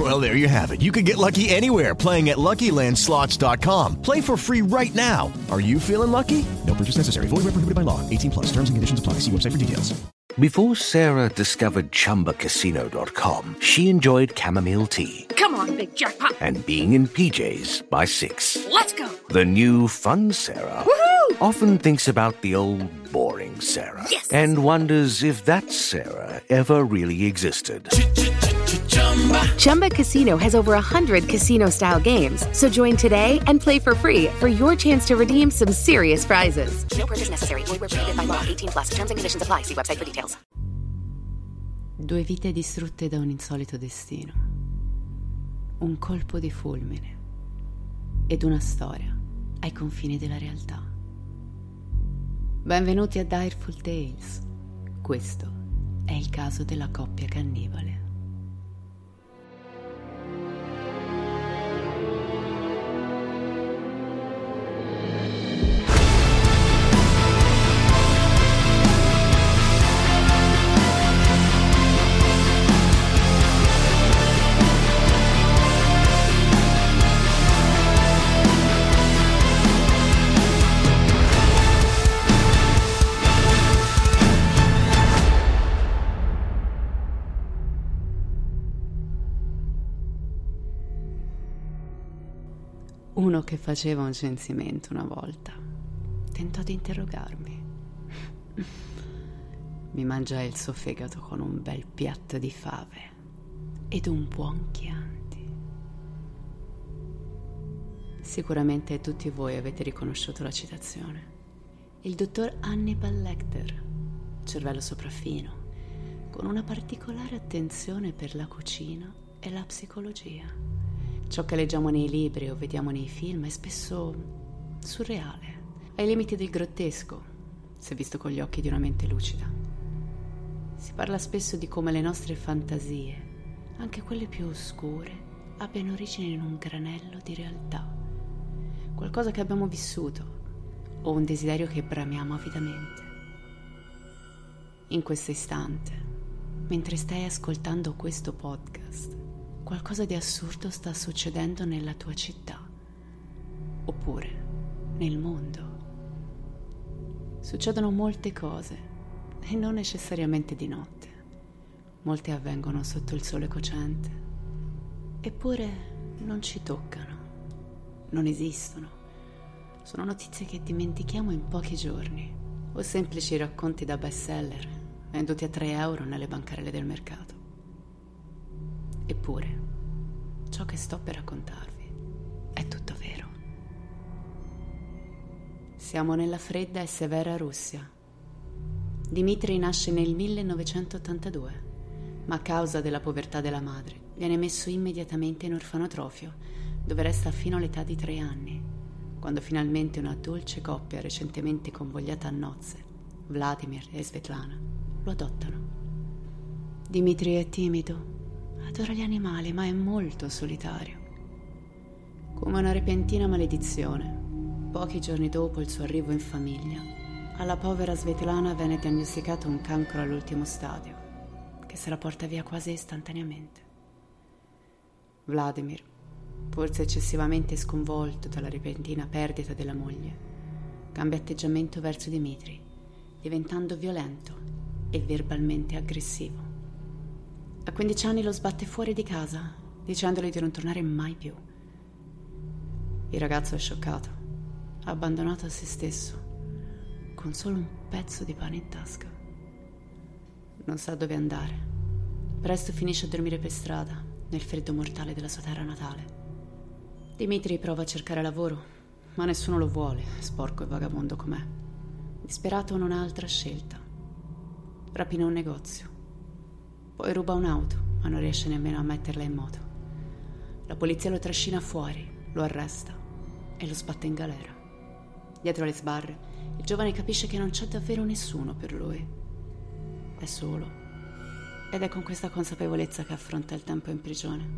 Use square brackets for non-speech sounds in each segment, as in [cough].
Well, there you have it. You can get lucky anywhere playing at LuckyLandSlots.com. Play for free right now. Are you feeling lucky? No purchase necessary. Void where prohibited by law. 18 plus. Terms and conditions apply. See website for details. Before Sarah discovered ChumbaCasino.com, she enjoyed chamomile tea Come on, big jackpot. and being in PJs by six. Let's go. The new fun Sarah Woohoo! often thinks about the old boring Sarah Yes. and wonders if that Sarah ever really existed. Chumba Casino has over 100 casino style games. So join today and play for free for your chance to redeem some serious prizes. No purchase necessary. Void where prohibited by law. 18 plus. Terms and conditions apply. See website for details. Due vite distrutte da un insolito destino. Un colpo di fulmine. Ed una storia ai confini della realtà. Benvenuti a Direful Tales. Questo è il caso della coppia cannibale. Uno che faceva un censimento una volta tentò di interrogarmi. [laughs] Mi mangiai il suo fegato con un bel piatto di fave ed un buon chianti. Sicuramente tutti voi avete riconosciuto la citazione. Il dottor Hannibal Lecter, cervello sopraffino, con una particolare attenzione per la cucina e la psicologia. Ciò che leggiamo nei libri o vediamo nei film è spesso surreale, ai limiti del grottesco, se visto con gli occhi di una mente lucida. Si parla spesso di come le nostre fantasie, anche quelle più oscure, abbiano origine in un granello di realtà, qualcosa che abbiamo vissuto o un desiderio che bramiamo avidamente. In questo istante, mentre stai ascoltando questo podcast, qualcosa di assurdo sta succedendo nella tua città, oppure nel mondo. Succedono molte cose e non necessariamente di notte. Molte avvengono sotto il sole cocente, eppure non ci toccano, non esistono. Sono notizie che dimentichiamo in pochi giorni o semplici racconti da bestseller venduti a 3 euro nelle bancarelle del mercato. Eppure, ciò che sto per raccontarvi è tutto vero. Siamo nella fredda e severa Russia. Dimitri nasce nel 1982, ma a causa della povertà della madre viene messo immediatamente in orfanotrofio, dove resta fino all'età di tre anni, quando finalmente una dolce coppia recentemente convogliata a nozze, Vladimir e Svetlana, lo adottano. Dimitri è timido, adora gli animali, ma è molto solitario. Come una repentina maledizione, pochi giorni dopo il suo arrivo in famiglia, alla povera Svetlana venne diagnosticato un cancro all'ultimo stadio, che se la porta via quasi istantaneamente. Vladimir forse eccessivamente sconvolto dalla repentina perdita della moglie, cambia atteggiamento verso Dimitri, diventando violento e verbalmente aggressivo. A 15 anni lo sbatte fuori di casa, dicendogli di non tornare mai più. Il ragazzo è scioccato, abbandonato a se stesso, con solo un pezzo di pane in tasca. Non sa dove andare. Presto finisce a dormire per strada, nel freddo mortale della sua terra natale. Dimitri prova a cercare lavoro, ma nessuno lo vuole, sporco e vagabondo com'è. Disperato non ha altra scelta. Rapina un negozio. Poi ruba un'auto, ma non riesce nemmeno a metterla in moto. La polizia lo trascina fuori, lo arresta e lo sbatte in galera. Dietro le sbarre, il giovane capisce che non c'è davvero nessuno per lui. È solo. Ed è con questa consapevolezza che affronta il tempo in prigione.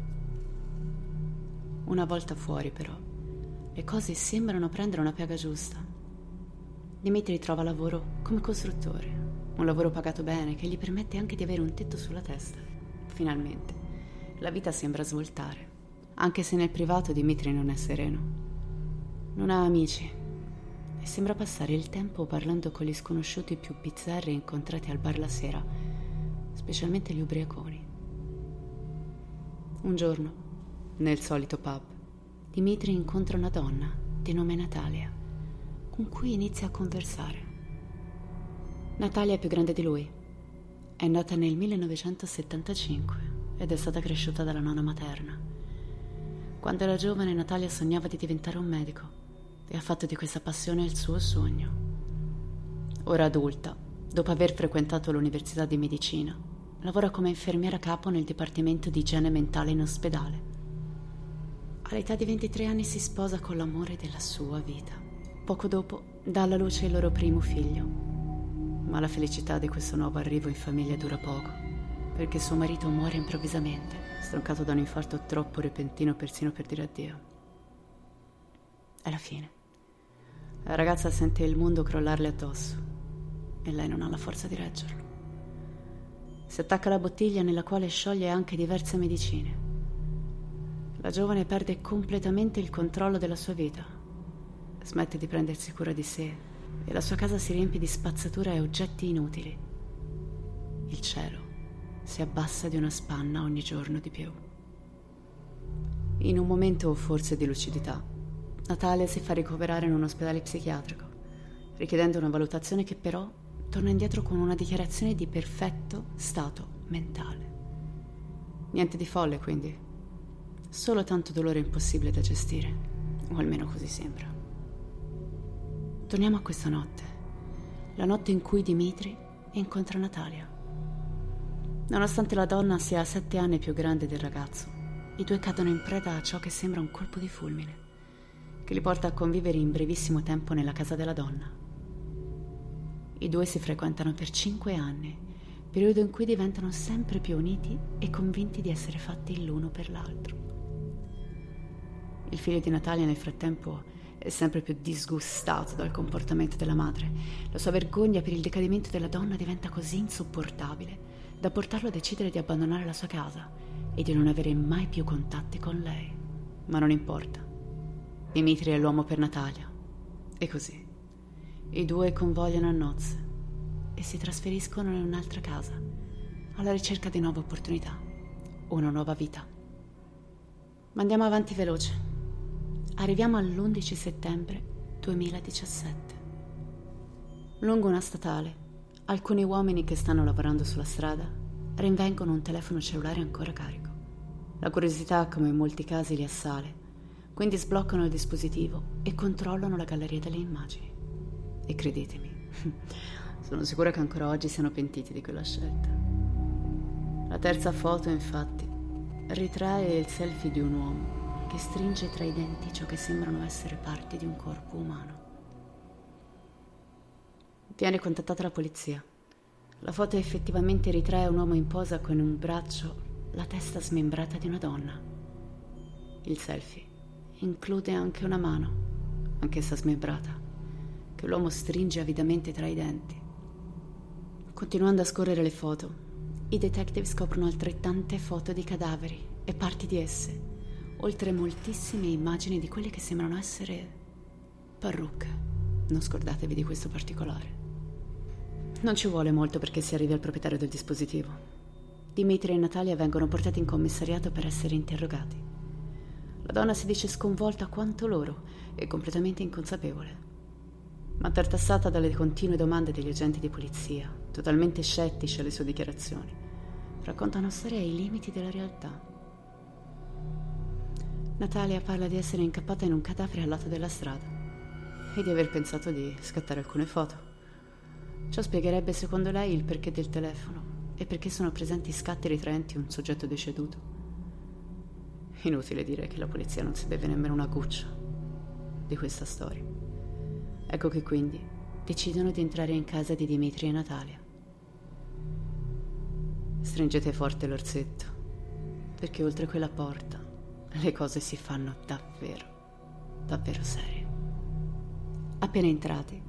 Una volta fuori, però, le cose sembrano prendere una piaga giusta. Dimitri trova lavoro come costruttore, un lavoro pagato bene che gli permette anche di avere un tetto sulla testa. Finalmente, la vita sembra svoltare, anche se nel privato Dimitri non è sereno. Non ha amici e sembra passare il tempo parlando con gli sconosciuti più bizzarri incontrati al bar la sera, specialmente gli ubriaconi. Un giorno, nel solito pub, Dimitri incontra una donna di nome Natalia, con cui inizia a conversare. Natalia è più grande di lui. È nata nel 1975 ed è stata cresciuta dalla nonna materna. Quando era giovane Natalia sognava di diventare un medico e ha fatto di questa passione il suo sogno. Ora adulta, dopo aver frequentato l'università di medicina, lavora come infermiera capo nel dipartimento di igiene mentale in ospedale all'età di 23 anni si sposa con l'amore della sua vita. Poco dopo dà alla luce il loro primo figlio. Ma la felicità di questo nuovo arrivo in famiglia dura poco, perché suo marito muore improvvisamente, stroncato da un infarto troppo repentino persino per dire addio. È la fine. La ragazza sente il mondo crollarle addosso e lei non ha la forza di reggerlo. Si attacca alla bottiglia nella quale scioglie anche diverse medicine la giovane perde completamente il controllo della sua vita. Smette di prendersi cura di sé e la sua casa si riempie di spazzatura e oggetti inutili. Il cielo si abbassa di una spanna ogni giorno di più. In un momento forse di lucidità, Natalia si fa ricoverare in un ospedale psichiatrico, richiedendo una valutazione che però torna indietro con una dichiarazione di perfetto stato mentale. Niente di folle, quindi. Solo tanto dolore impossibile da gestire, o almeno così sembra. Torniamo a questa notte, la notte in cui Dimitri incontra Natalia. Nonostante la donna sia sette anni più grande del ragazzo, i due cadono in preda a ciò che sembra un colpo di fulmine, che li porta a convivere in brevissimo tempo nella casa della donna. I due si frequentano per cinque anni, periodo in cui diventano sempre più uniti e convinti di essere fatti l'uno per l'altro. Il figlio di Natalia nel frattempo sempre più disgustato dal comportamento della madre. La sua vergogna per il decadimento della donna diventa così insopportabile da portarlo a decidere di abbandonare la sua casa e di non avere mai più contatti con lei. Ma non importa. Dimitri è l'uomo per Natalia. E così. I due convogliano a nozze e si trasferiscono in un'altra casa, alla ricerca di nuove opportunità, una nuova vita. Ma andiamo avanti veloce. Arriviamo all'11 settembre 2017. Lungo una statale, alcuni uomini che stanno lavorando sulla strada rinvengono un telefono cellulare ancora carico. La curiosità, come in molti casi, li assale, quindi sbloccano il dispositivo e controllano la galleria delle immagini. E credetemi, [laughs] sono sicura che ancora oggi siano pentiti di quella scelta. La terza foto, infatti, ritrae il selfie di un uomo che stringe tra i denti ciò che sembrano essere parti di un corpo umano. Viene contattata la polizia. La foto effettivamente ritrae un uomo in posa con un braccio la testa smembrata di una donna. Il selfie include anche una mano, anch'essa smembrata, che l'uomo stringe avidamente tra i denti. Continuando a scorrere le foto, i detective scoprono altrettante foto di cadaveri e parti di esse oltre moltissime immagini di quelle che sembrano essere parrucche. Non scordatevi di questo particolare. Non ci vuole molto perché si arrivi al proprietario del dispositivo. Dimitri e Natalia vengono portati in commissariato per essere interrogati. La donna si dice sconvolta quanto loro e completamente inconsapevole. Ma tartassata dalle continue domande degli agenti di polizia, totalmente scettici alle sue dichiarazioni, racconta una storia ai limiti della realtà. Natalia parla di essere incappata in un cadavere al lato della strada e di aver pensato di scattare alcune foto. Ciò spiegherebbe secondo lei il perché del telefono e perché sono presenti scatti ritraenti un soggetto deceduto. Inutile dire che la polizia non si beve nemmeno una goccia di questa storia. Ecco che quindi decidono di entrare in casa di Dimitri e Natalia. Stringete forte l'orsetto, perché oltre quella porta le cose si fanno davvero, davvero serie. Appena entrati,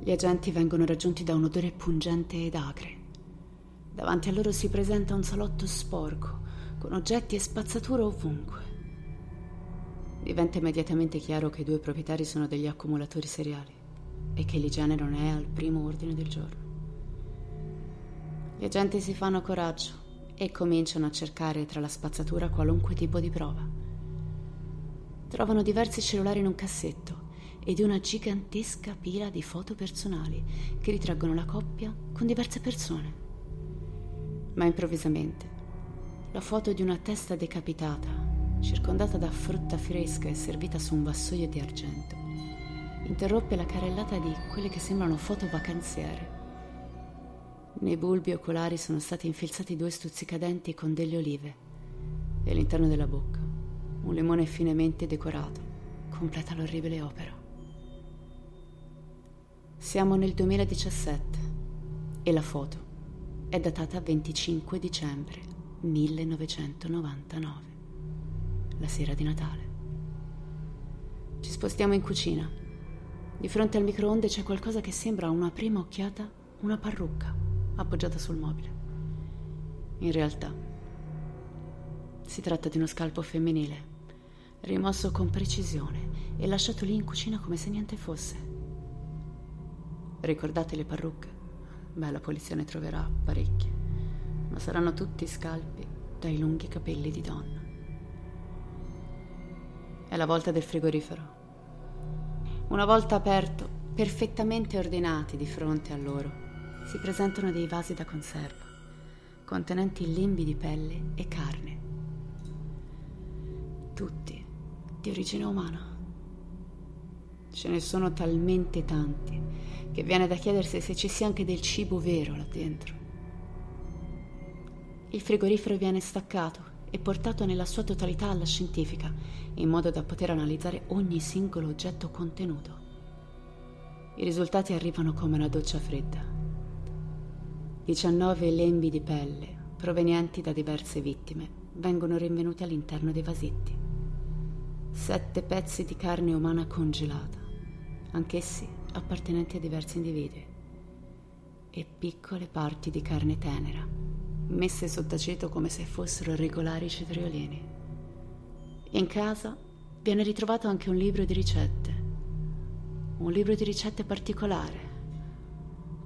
gli agenti vengono raggiunti da un odore pungente ed acre. Davanti a loro si presenta un salotto sporco, con oggetti e spazzatura ovunque. Diventa immediatamente chiaro che i due proprietari sono degli accumulatori seriali e che l'igiene non è al primo ordine del giorno. Gli agenti si fanno coraggio e cominciano a cercare tra la spazzatura qualunque tipo di prova. Trovano diversi cellulari in un cassetto ed una gigantesca pila di foto personali che ritraggono la coppia con diverse persone. Ma improvvisamente la foto di una testa decapitata, circondata da frutta fresca e servita su un vassoio di argento, interrompe la carrellata di quelle che sembrano foto vacanziere nei bulbi oculari sono stati infilzati due stuzzicadenti con delle olive e all'interno della bocca un limone finemente decorato completa l'orribile opera. Siamo nel 2017 e la foto è datata 25 dicembre 1999, la sera di Natale. Ci spostiamo in cucina. Di fronte al microonde c'è qualcosa che sembra a una prima occhiata una parrucca appoggiata sul mobile. In realtà si tratta di uno scalpo femminile, rimosso con precisione e lasciato lì in cucina come se niente fosse. Ricordate le parrucche? Beh, la polizia ne troverà parecchie, ma saranno tutti scalpi dai lunghi capelli di donna. È la volta del frigorifero. Una volta aperto, perfettamente ordinati di fronte a loro, si presentano dei vasi da conserva, contenenti limbi di pelle e carne. Tutti di origine umana. Ce ne sono talmente tanti che viene da chiedersi se ci sia anche del cibo vero là dentro. Il frigorifero viene staccato e portato nella sua totalità alla scientifica, in modo da poter analizzare ogni singolo oggetto contenuto. I risultati arrivano come una doccia fredda 19 lembi di pelle provenienti da diverse vittime vengono rinvenuti all'interno dei vasetti. Sette pezzi di carne umana congelata, anch'essi appartenenti a diversi individui, e piccole parti di carne tenera, messe sottaceto come se fossero regolari cetriolini. In casa viene ritrovato anche un libro di ricette, un libro di ricette particolare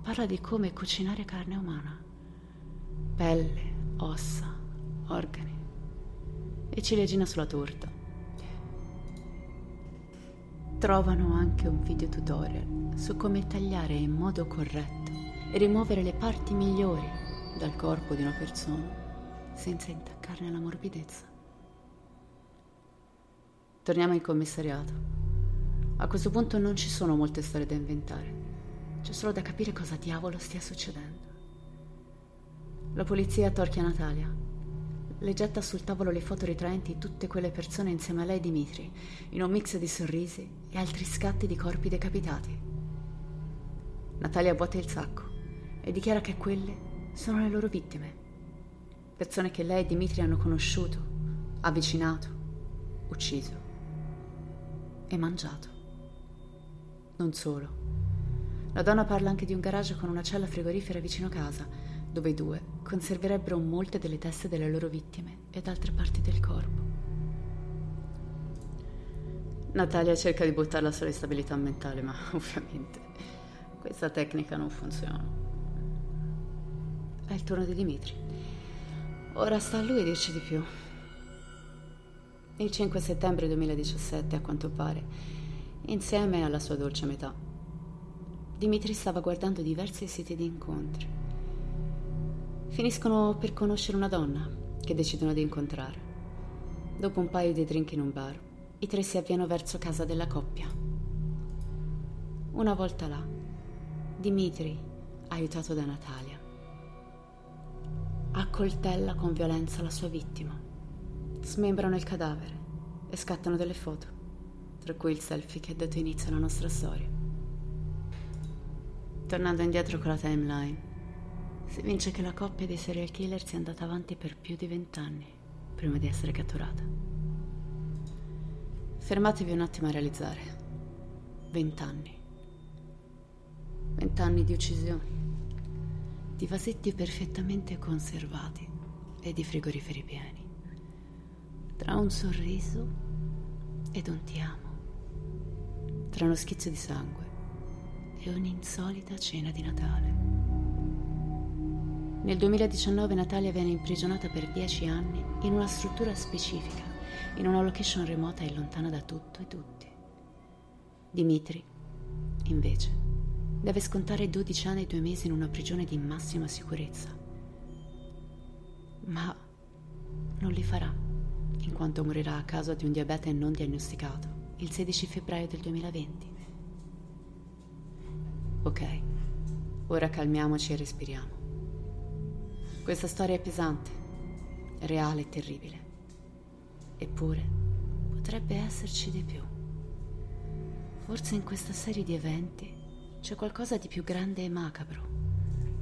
parla di come cucinare carne umana. Pelle, ossa, organi e ciliegina sulla torta. Trovano anche un video tutorial su come tagliare in modo corretto e rimuovere le parti migliori dal corpo di una persona senza intaccarne la morbidezza. Torniamo in commissariato. A questo punto non ci sono molte storie da inventare. C'è solo da capire cosa diavolo stia succedendo. La polizia torchia Natalia. Le getta sul tavolo le foto ritraenti di tutte quelle persone insieme a lei e Dimitri, in un mix di sorrisi e altri scatti di corpi decapitati. Natalia vuota il sacco e dichiara che quelle sono le loro vittime. Persone che lei e Dimitri hanno conosciuto, avvicinato, ucciso e mangiato. Non solo. La donna parla anche di un garage con una cella frigorifera vicino casa, dove i due conserverebbero molte delle teste delle loro vittime ed altre parti del corpo. Natalia cerca di buttarla sull'instabilità mentale, ma [laughs] ovviamente questa tecnica non funziona. È il turno di Dimitri. Ora sta a lui dirci di più. Il 5 settembre 2017, a quanto pare, insieme alla sua dolce metà, Dimitri stava guardando diversi siti di incontri. Finiscono per conoscere una donna che decidono di incontrare. Dopo un paio di drink in un bar, i tre si avviano verso casa della coppia. Una volta là, Dimitri, aiutato da Natalia, accoltella con violenza la sua vittima. Smembrano il cadavere e scattano delle foto, tra cui il selfie che ha dato inizio alla nostra storia. Tornando indietro con la timeline, si vince che la coppia dei serial killer sia andata avanti per più di vent'anni prima di essere catturata. Fermatevi un attimo a realizzare. Vent'anni. Vent'anni di uccisioni. Di vasetti perfettamente conservati e di frigoriferi pieni. Tra un sorriso ed un ti amo. Tra uno schizzo di sangue e un'insolita cena di Natale. Nel 2019 Natalia viene imprigionata per dieci anni in una struttura specifica in una location remota e lontana da tutto e tutti. Dimitri, invece, deve scontare 12 anni e 2 mesi in una prigione di massima sicurezza. Ma non li farà, in quanto morirà a causa di un diabete non diagnosticato il 16 febbraio del 2020. Ok, ora calmiamoci e respiriamo. Questa storia è pesante, reale e terribile. Eppure potrebbe esserci di più. Forse in questa serie di eventi c'è qualcosa di più grande e macabro,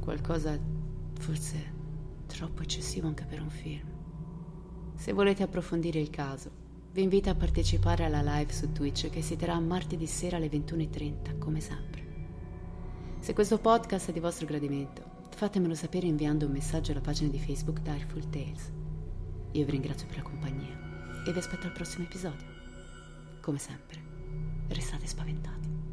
qualcosa forse troppo eccessivo anche per un film. Se volete approfondire il caso, vi invito a partecipare alla live su Twitch che si terrà martedì sera alle 21.30, come sempre. Se questo podcast è di vostro gradimento, fatemelo sapere inviando un messaggio alla pagina di Facebook Direful Tales. Io vi ringrazio per la compagnia e vi aspetto al prossimo episodio. Come sempre, restate spaventati.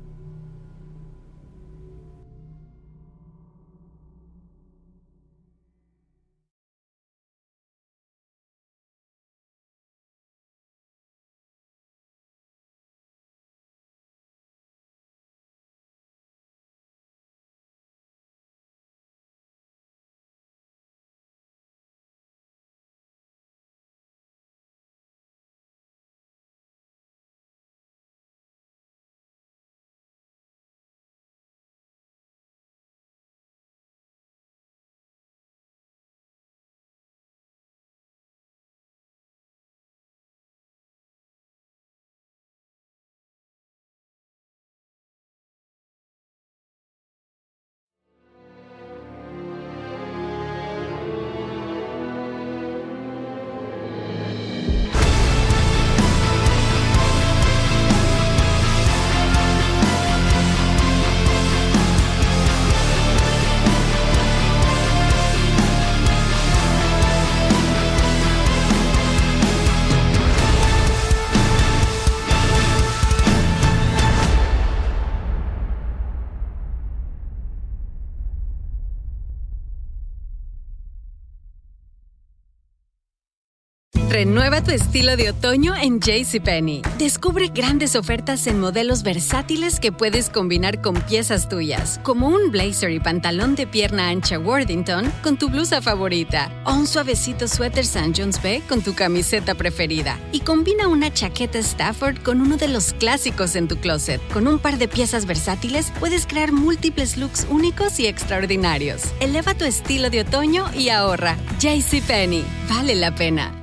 Renueva tu estilo de otoño en JCPenney. Descubre grandes ofertas en modelos versátiles que puedes combinar con piezas tuyas, como un blazer y pantalón de pierna ancha Worthington con tu blusa favorita, o un suavecito suéter St. John's Bay con tu camiseta preferida. Y combina una chaqueta Stafford con uno de los clásicos en tu closet. Con un par de piezas versátiles puedes crear múltiples looks únicos y extraordinarios. Eleva tu estilo de otoño y ahorra. JCPenney. Vale la pena.